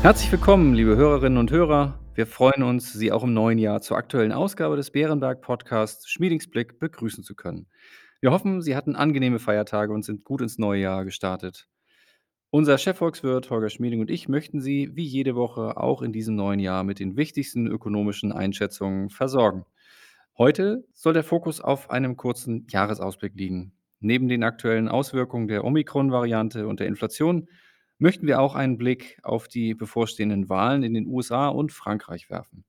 Herzlich willkommen, liebe Hörerinnen und Hörer. Wir freuen uns, Sie auch im neuen Jahr zur aktuellen Ausgabe des Bärenberg-Podcasts Schmiedingsblick begrüßen zu können. Wir hoffen, Sie hatten angenehme Feiertage und sind gut ins neue Jahr gestartet. Unser Chefvolkswirt Holger Schmieding und ich möchten Sie wie jede Woche auch in diesem neuen Jahr mit den wichtigsten ökonomischen Einschätzungen versorgen. Heute soll der Fokus auf einem kurzen Jahresausblick liegen. Neben den aktuellen Auswirkungen der Omikron-Variante und der Inflation möchten wir auch einen Blick auf die bevorstehenden Wahlen in den USA und Frankreich werfen.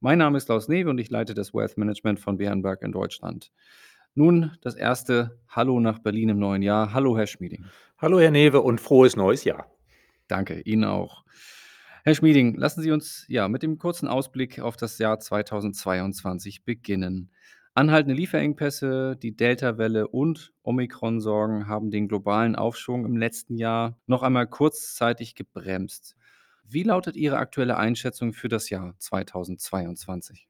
Mein Name ist Klaus Newe und ich leite das Wealth Management von Bärenberg in Deutschland. Nun das erste Hallo nach Berlin im neuen Jahr. Hallo, Herr Schmieding. Hallo, Herr Newe und frohes neues Jahr. Danke, Ihnen auch. Herr Schmieding, lassen Sie uns ja mit dem kurzen Ausblick auf das Jahr 2022 beginnen. Anhaltende Lieferengpässe, die Delta-Welle und Omikron-Sorgen haben den globalen Aufschwung im letzten Jahr noch einmal kurzzeitig gebremst. Wie lautet Ihre aktuelle Einschätzung für das Jahr 2022?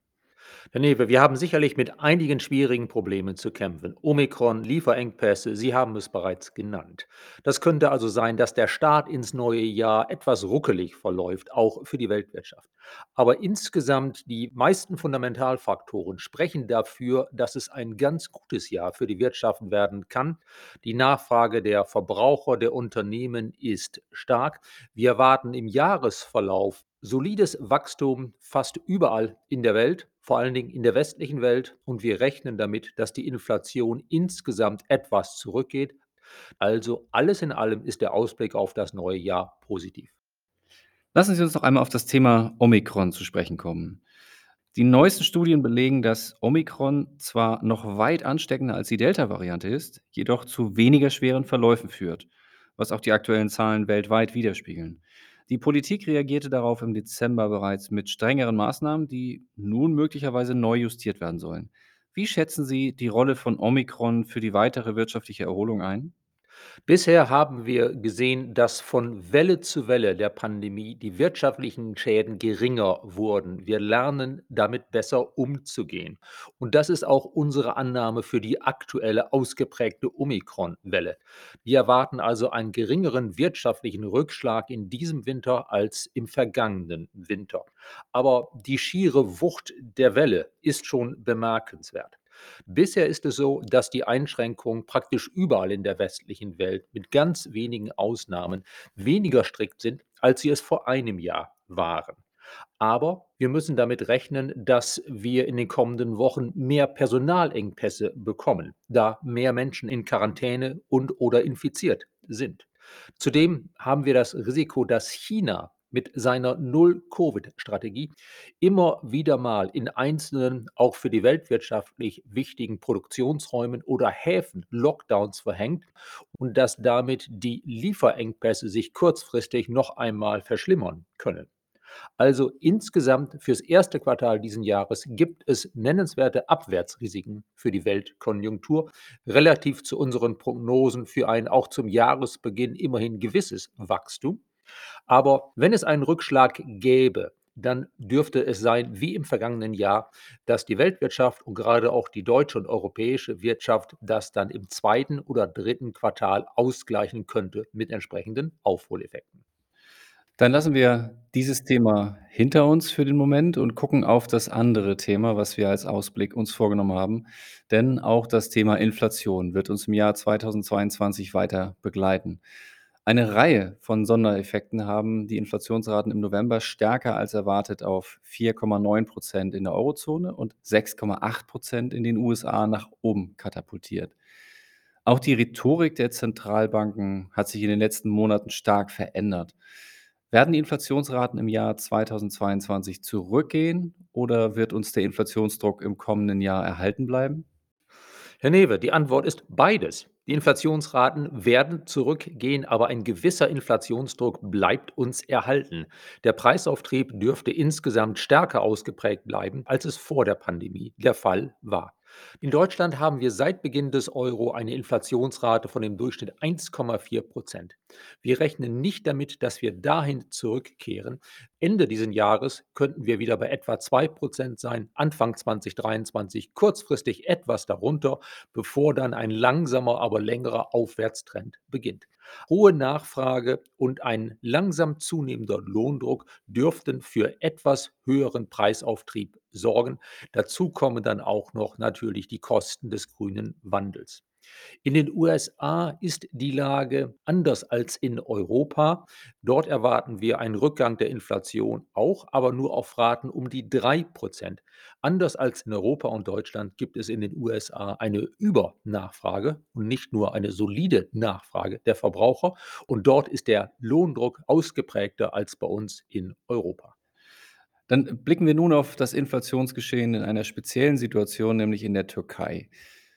Herr Newe, wir haben sicherlich mit einigen schwierigen Problemen zu kämpfen. Omikron, Lieferengpässe, Sie haben es bereits genannt. Das könnte also sein, dass der Start ins neue Jahr etwas ruckelig verläuft, auch für die Weltwirtschaft. Aber insgesamt die meisten Fundamentalfaktoren sprechen dafür, dass es ein ganz gutes Jahr für die Wirtschaft werden kann. Die Nachfrage der Verbraucher, der Unternehmen ist stark. Wir erwarten im Jahresverlauf solides Wachstum fast überall in der Welt, vor allen Dingen in der westlichen Welt. Und wir rechnen damit, dass die Inflation insgesamt etwas zurückgeht. Also alles in allem ist der Ausblick auf das neue Jahr positiv. Lassen Sie uns noch einmal auf das Thema Omikron zu sprechen kommen. Die neuesten Studien belegen, dass Omikron zwar noch weit ansteckender als die Delta-Variante ist, jedoch zu weniger schweren Verläufen führt, was auch die aktuellen Zahlen weltweit widerspiegeln. Die Politik reagierte darauf im Dezember bereits mit strengeren Maßnahmen, die nun möglicherweise neu justiert werden sollen. Wie schätzen Sie die Rolle von Omikron für die weitere wirtschaftliche Erholung ein? Bisher haben wir gesehen, dass von Welle zu Welle der Pandemie die wirtschaftlichen Schäden geringer wurden. Wir lernen damit besser umzugehen. Und das ist auch unsere Annahme für die aktuelle ausgeprägte Omikron-Welle. Wir erwarten also einen geringeren wirtschaftlichen Rückschlag in diesem Winter als im vergangenen Winter. Aber die schiere Wucht der Welle ist schon bemerkenswert. Bisher ist es so, dass die Einschränkungen praktisch überall in der westlichen Welt mit ganz wenigen Ausnahmen weniger strikt sind, als sie es vor einem Jahr waren. Aber wir müssen damit rechnen, dass wir in den kommenden Wochen mehr Personalengpässe bekommen, da mehr Menschen in Quarantäne und oder infiziert sind. Zudem haben wir das Risiko, dass China mit seiner Null-Covid-Strategie immer wieder mal in einzelnen, auch für die Welt wirtschaftlich wichtigen Produktionsräumen oder Häfen Lockdowns verhängt und dass damit die Lieferengpässe sich kurzfristig noch einmal verschlimmern können. Also insgesamt fürs erste Quartal diesen Jahres gibt es nennenswerte Abwärtsrisiken für die Weltkonjunktur relativ zu unseren Prognosen für ein auch zum Jahresbeginn immerhin gewisses Wachstum. Aber wenn es einen Rückschlag gäbe, dann dürfte es sein wie im vergangenen Jahr, dass die Weltwirtschaft und gerade auch die deutsche und europäische Wirtschaft das dann im zweiten oder dritten Quartal ausgleichen könnte mit entsprechenden Aufholeffekten. Dann lassen wir dieses Thema hinter uns für den Moment und gucken auf das andere Thema, was wir als Ausblick uns vorgenommen haben. Denn auch das Thema Inflation wird uns im Jahr 2022 weiter begleiten. Eine Reihe von Sondereffekten haben die Inflationsraten im November stärker als erwartet auf 4,9% in der Eurozone und 6,8% in den USA nach oben katapultiert. Auch die Rhetorik der Zentralbanken hat sich in den letzten Monaten stark verändert. Werden die Inflationsraten im Jahr 2022 zurückgehen oder wird uns der Inflationsdruck im kommenden Jahr erhalten bleiben? Herr Newe, die Antwort ist beides. Die Inflationsraten werden zurückgehen, aber ein gewisser Inflationsdruck bleibt uns erhalten. Der Preisauftrieb dürfte insgesamt stärker ausgeprägt bleiben, als es vor der Pandemie der Fall war. In Deutschland haben wir seit Beginn des Euro eine Inflationsrate von im Durchschnitt 1,4 Prozent. Wir rechnen nicht damit, dass wir dahin zurückkehren. Ende dieses Jahres könnten wir wieder bei etwa 2 Prozent sein, Anfang 2023 kurzfristig etwas darunter, bevor dann ein langsamer, aber längerer Aufwärtstrend beginnt. Hohe Nachfrage und ein langsam zunehmender Lohndruck dürften für etwas höheren Preisauftrieb sorgen. Dazu kommen dann auch noch natürlich die Kosten des grünen Wandels. In den USA ist die Lage anders als in Europa. Dort erwarten wir einen Rückgang der Inflation auch, aber nur auf Raten um die 3 Prozent. Anders als in Europa und Deutschland gibt es in den USA eine Übernachfrage und nicht nur eine solide Nachfrage der Verbraucher. Und dort ist der Lohndruck ausgeprägter als bei uns in Europa. Dann blicken wir nun auf das Inflationsgeschehen in einer speziellen Situation, nämlich in der Türkei.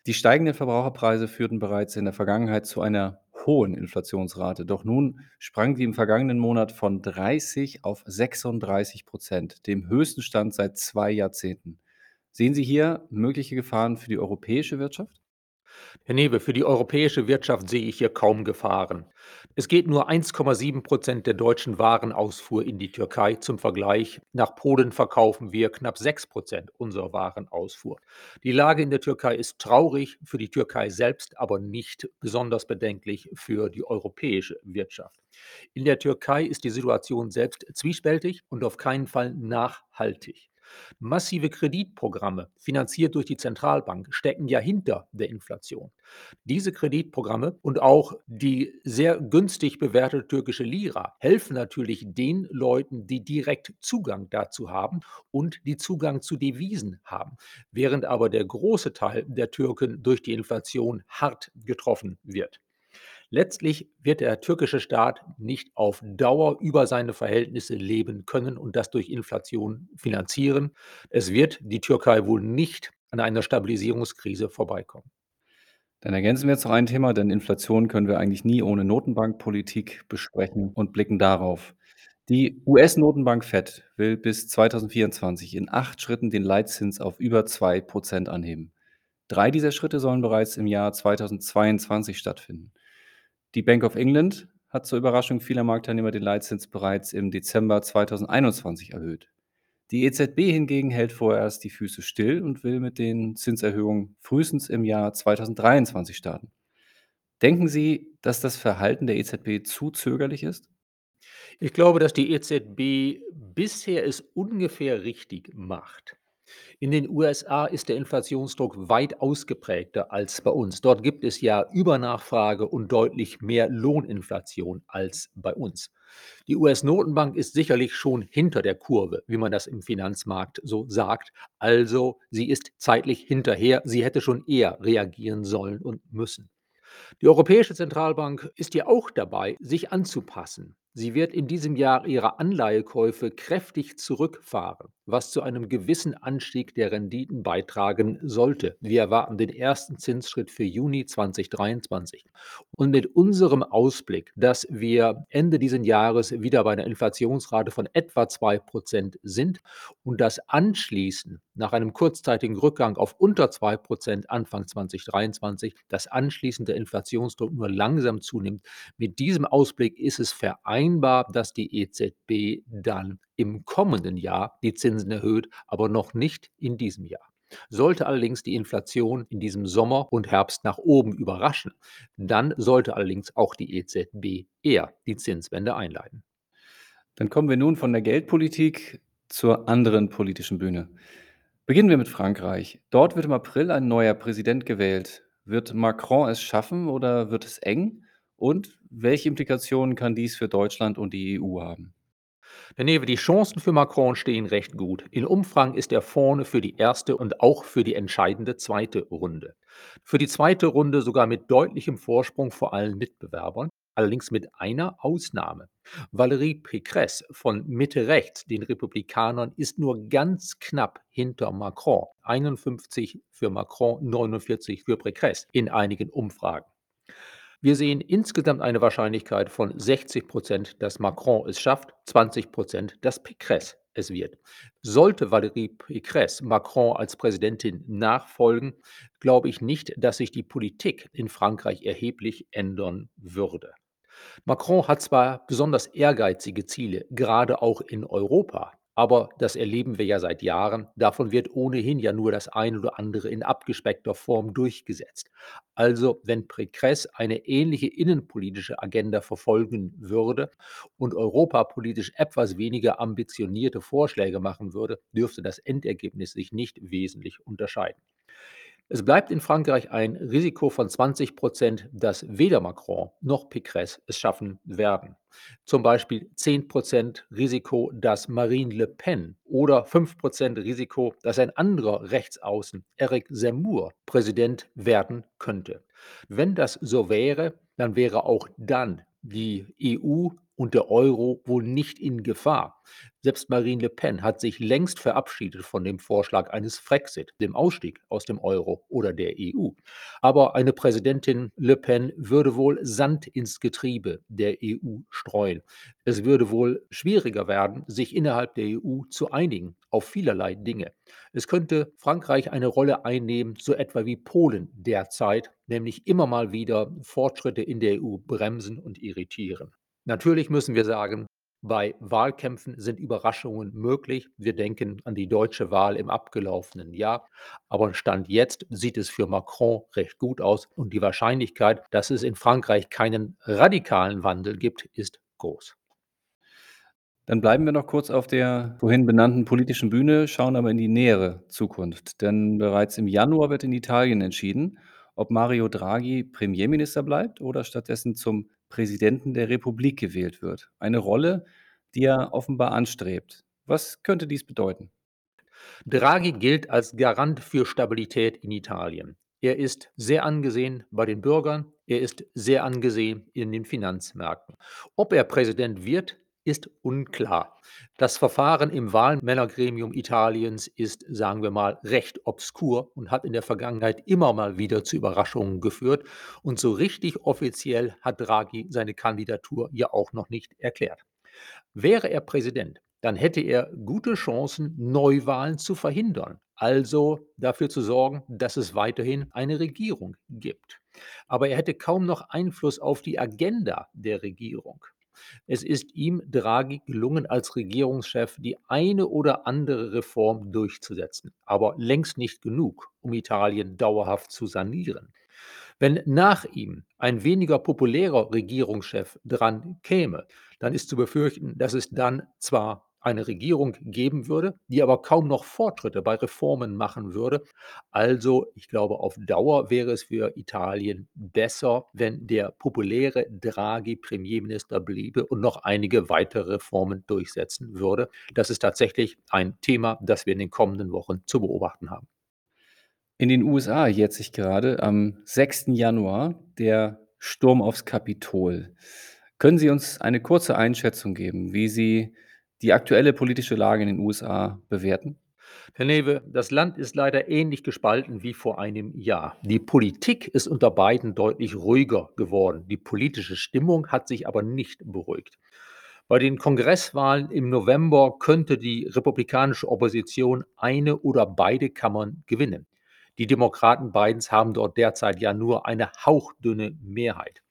Die steigenden Verbraucherpreise führten bereits in der Vergangenheit zu einer hohen Inflationsrate. Doch nun sprang die im vergangenen Monat von 30 auf 36 Prozent, dem höchsten Stand seit zwei Jahrzehnten. Sehen Sie hier mögliche Gefahren für die europäische Wirtschaft? Herr Newe, für die europäische Wirtschaft sehe ich hier kaum Gefahren. Es geht nur 1,7 Prozent der deutschen Warenausfuhr in die Türkei. Zum Vergleich, nach Polen verkaufen wir knapp 6 Prozent unserer Warenausfuhr. Die Lage in der Türkei ist traurig, für die Türkei selbst aber nicht besonders bedenklich für die europäische Wirtschaft. In der Türkei ist die Situation selbst zwiespältig und auf keinen Fall nachhaltig. Massive Kreditprogramme, finanziert durch die Zentralbank, stecken ja hinter der Inflation. Diese Kreditprogramme und auch die sehr günstig bewertete türkische Lira helfen natürlich den Leuten, die direkt Zugang dazu haben und die Zugang zu Devisen haben, während aber der große Teil der Türken durch die Inflation hart getroffen wird. Letztlich wird der türkische Staat nicht auf Dauer über seine Verhältnisse leben können und das durch Inflation finanzieren. Es wird die Türkei wohl nicht an einer Stabilisierungskrise vorbeikommen. Dann ergänzen wir jetzt noch ein Thema, denn Inflation können wir eigentlich nie ohne Notenbankpolitik besprechen und blicken darauf. Die US-Notenbank Fed will bis 2024 in acht Schritten den Leitzins auf über 2 Prozent anheben. Drei dieser Schritte sollen bereits im Jahr 2022 stattfinden. Die Bank of England hat zur Überraschung vieler Marktteilnehmer den Leitzins bereits im Dezember 2021 erhöht. Die EZB hingegen hält vorerst die Füße still und will mit den Zinserhöhungen frühestens im Jahr 2023 starten. Denken Sie, dass das Verhalten der EZB zu zögerlich ist? Ich glaube, dass die EZB bisher es ungefähr richtig macht. In den USA ist der Inflationsdruck weit ausgeprägter als bei uns. Dort gibt es ja Übernachfrage und deutlich mehr Lohninflation als bei uns. Die US-Notenbank ist sicherlich schon hinter der Kurve, wie man das im Finanzmarkt so sagt. Also sie ist zeitlich hinterher. Sie hätte schon eher reagieren sollen und müssen. Die Europäische Zentralbank ist ja auch dabei, sich anzupassen. Sie wird in diesem Jahr ihre Anleihekäufe kräftig zurückfahren, was zu einem gewissen Anstieg der Renditen beitragen sollte. Wir erwarten den ersten Zinsschritt für Juni 2023. Und mit unserem Ausblick, dass wir Ende dieses Jahres wieder bei einer Inflationsrate von etwa 2% sind und das anschließend nach einem kurzzeitigen Rückgang auf unter 2% Anfang 2023, das anschließend der Inflationsdruck nur langsam zunimmt, mit diesem Ausblick ist es vereinbart, vereinbar, dass die EZB dann im kommenden Jahr die Zinsen erhöht, aber noch nicht in diesem Jahr. Sollte allerdings die Inflation in diesem Sommer und Herbst nach oben überraschen, dann sollte allerdings auch die EZB eher die Zinswende einleiten. Dann kommen wir nun von der Geldpolitik zur anderen politischen Bühne. Beginnen wir mit Frankreich. Dort wird im April ein neuer Präsident gewählt. Wird Macron es schaffen oder wird es eng? Und welche Implikationen kann dies für Deutschland und die EU haben? Herr Newe, die Chancen für Macron stehen recht gut. In Umfang ist er vorne für die erste und auch für die entscheidende zweite Runde. Für die zweite Runde sogar mit deutlichem Vorsprung vor allen Mitbewerbern, allerdings mit einer Ausnahme. Valérie Pécresse von Mitte rechts, den Republikanern, ist nur ganz knapp hinter Macron. 51 für Macron, 49 für Pécresse in einigen Umfragen. Wir sehen insgesamt eine Wahrscheinlichkeit von 60 Prozent, dass Macron es schafft, 20 Prozent, dass Pécresse es wird. Sollte Valérie Pécresse Macron als Präsidentin nachfolgen, glaube ich nicht, dass sich die Politik in Frankreich erheblich ändern würde. Macron hat zwar besonders ehrgeizige Ziele, gerade auch in Europa, aber das erleben wir ja seit Jahren. Davon wird ohnehin ja nur das eine oder andere in abgespeckter Form durchgesetzt. Also, wenn Pécresse eine ähnliche innenpolitische Agenda verfolgen würde und europapolitisch etwas weniger ambitionierte Vorschläge machen würde, dürfte das Endergebnis sich nicht wesentlich unterscheiden. Es bleibt in Frankreich ein Risiko von 20 Prozent, dass weder Macron noch Pécresse es schaffen werden. Zum Beispiel 10 Prozent Risiko, dass Marine Le Pen oder 5 Prozent Risiko, dass ein anderer Rechtsaußen, Eric Zemmour, Präsident werden könnte. Wenn das so wäre, dann wäre auch dann die EU und der Euro wohl nicht in Gefahr. Selbst Marine Le Pen hat sich längst verabschiedet von dem Vorschlag eines Frexit, dem Ausstieg aus dem Euro oder der EU. Aber eine Präsidentin Le Pen würde wohl Sand ins Getriebe der EU streuen. Es würde wohl schwieriger werden, sich innerhalb der EU zu einigen auf vielerlei Dinge. Es könnte Frankreich eine Rolle einnehmen, so etwa wie Polen derzeit, nämlich immer mal wieder Fortschritte in der EU bremsen und irritieren. Natürlich müssen wir sagen, bei Wahlkämpfen sind Überraschungen möglich. Wir denken an die deutsche Wahl im abgelaufenen Jahr. Aber Stand jetzt sieht es für Macron recht gut aus und die Wahrscheinlichkeit, dass es in Frankreich keinen radikalen Wandel gibt, ist groß. Dann bleiben wir noch kurz auf der vorhin benannten politischen Bühne, schauen aber in die nähere Zukunft. Denn bereits im Januar wird in Italien entschieden, ob Mario Draghi Premierminister bleibt oder stattdessen zum Präsidenten der Republik gewählt wird. Eine Rolle, die er offenbar anstrebt. Was könnte dies bedeuten? Draghi gilt als Garant für Stabilität in Italien. Er ist sehr angesehen bei den Bürgern, er ist sehr angesehen in den Finanzmärkten. Ob er Präsident wird, ist unklar. Das Verfahren im Wahlmännergremium Italiens ist, sagen wir mal, recht obskur und hat in der Vergangenheit immer mal wieder zu Überraschungen geführt. Und so richtig offiziell hat Draghi seine Kandidatur ja auch noch nicht erklärt. Wäre er Präsident, dann hätte er gute Chancen, Neuwahlen zu verhindern, also dafür zu sorgen, dass es weiterhin eine Regierung gibt. Aber er hätte kaum noch Einfluss auf die Agenda der Regierung. Es ist ihm, Draghi, gelungen, als Regierungschef die eine oder andere Reform durchzusetzen, aber längst nicht genug, um Italien dauerhaft zu sanieren. Wenn nach ihm ein weniger populärer Regierungschef dran käme, dann ist zu befürchten, dass es dann zwar eine Regierung geben würde, die aber kaum noch Fortschritte bei Reformen machen würde. Also, ich glaube, auf Dauer wäre es für Italien besser, wenn der populäre Draghi Premierminister bliebe und noch einige weitere Reformen durchsetzen würde. Das ist tatsächlich ein Thema, das wir in den kommenden Wochen zu beobachten haben. In den USA jährt sich gerade am 6. Januar der Sturm aufs Kapitol. Können Sie uns eine kurze Einschätzung geben, wie Sie die aktuelle politische Lage in den USA bewerten? Herr Newe, das Land ist leider ähnlich gespalten wie vor einem Jahr. Die Politik ist unter Biden deutlich ruhiger geworden. Die politische Stimmung hat sich aber nicht beruhigt. Bei den Kongresswahlen im November könnte die republikanische Opposition eine oder beide Kammern gewinnen. Die Demokraten Bidens haben dort derzeit ja nur eine hauchdünne Mehrheit.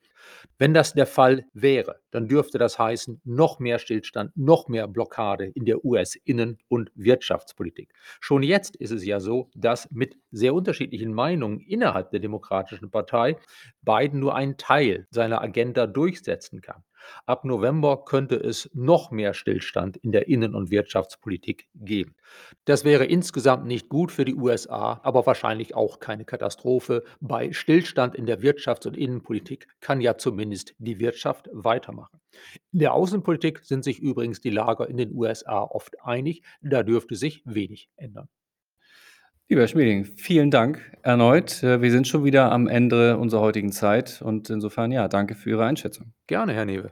Wenn das der Fall wäre, dann dürfte das heißen, noch mehr Stillstand, noch mehr Blockade in der US-Innen- und Wirtschaftspolitik. Schon jetzt ist es ja so, dass mit sehr unterschiedlichen Meinungen innerhalb der Demokratischen Partei Biden nur einen Teil seiner Agenda durchsetzen kann. Ab November könnte es noch mehr Stillstand in der Innen- und Wirtschaftspolitik geben. Das wäre insgesamt nicht gut für die USA, aber wahrscheinlich auch keine Katastrophe. Bei Stillstand in der Wirtschafts- und Innenpolitik kann ja zumindest die Wirtschaft weitermachen. In der Außenpolitik sind sich übrigens die Lager in den USA oft einig. Da dürfte sich wenig ändern. Lieber Herr Schmieding, vielen Dank erneut. Äh, wir sind schon wieder am Ende unserer heutigen Zeit und insofern ja, danke für Ihre Einschätzung. Gerne, Herr Newe.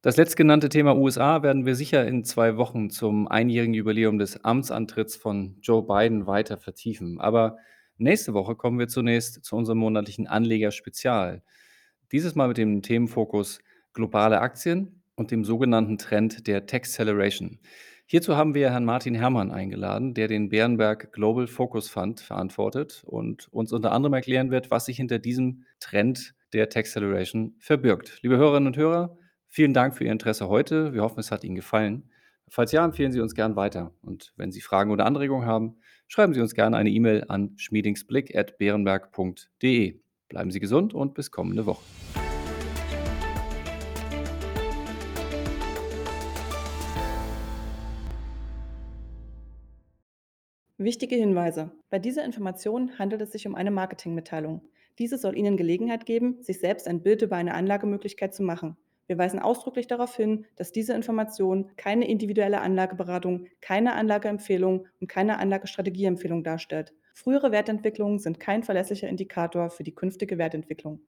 Das letztgenannte Thema USA werden wir sicher in zwei Wochen zum einjährigen Jubiläum des Amtsantritts von Joe Biden weiter vertiefen. Aber nächste Woche kommen wir zunächst zu unserem monatlichen Anleger-Spezial. Dieses Mal mit dem Themenfokus globale Aktien, und dem sogenannten Trend der Taxceleration. Hierzu haben wir Herrn Martin Herrmann eingeladen, der den Bärenberg Global Focus Fund verantwortet und uns unter anderem erklären wird, was sich hinter diesem Trend der Taxceleration verbirgt. Liebe Hörerinnen und Hörer, vielen Dank für Ihr Interesse heute. Wir hoffen, es hat Ihnen gefallen. Falls ja, empfehlen Sie uns gern weiter. Und wenn Sie Fragen oder Anregungen haben, schreiben Sie uns gerne eine E-Mail an schmiedingsblick.bärenberg.de. Bleiben Sie gesund und bis kommende Woche. Wichtige Hinweise. Bei dieser Information handelt es sich um eine Marketingmitteilung. Diese soll Ihnen Gelegenheit geben, sich selbst ein Bild über eine Anlagemöglichkeit zu machen. Wir weisen ausdrücklich darauf hin, dass diese Information keine individuelle Anlageberatung, keine Anlageempfehlung und keine Anlagestrategieempfehlung darstellt. Frühere Wertentwicklungen sind kein verlässlicher Indikator für die künftige Wertentwicklung.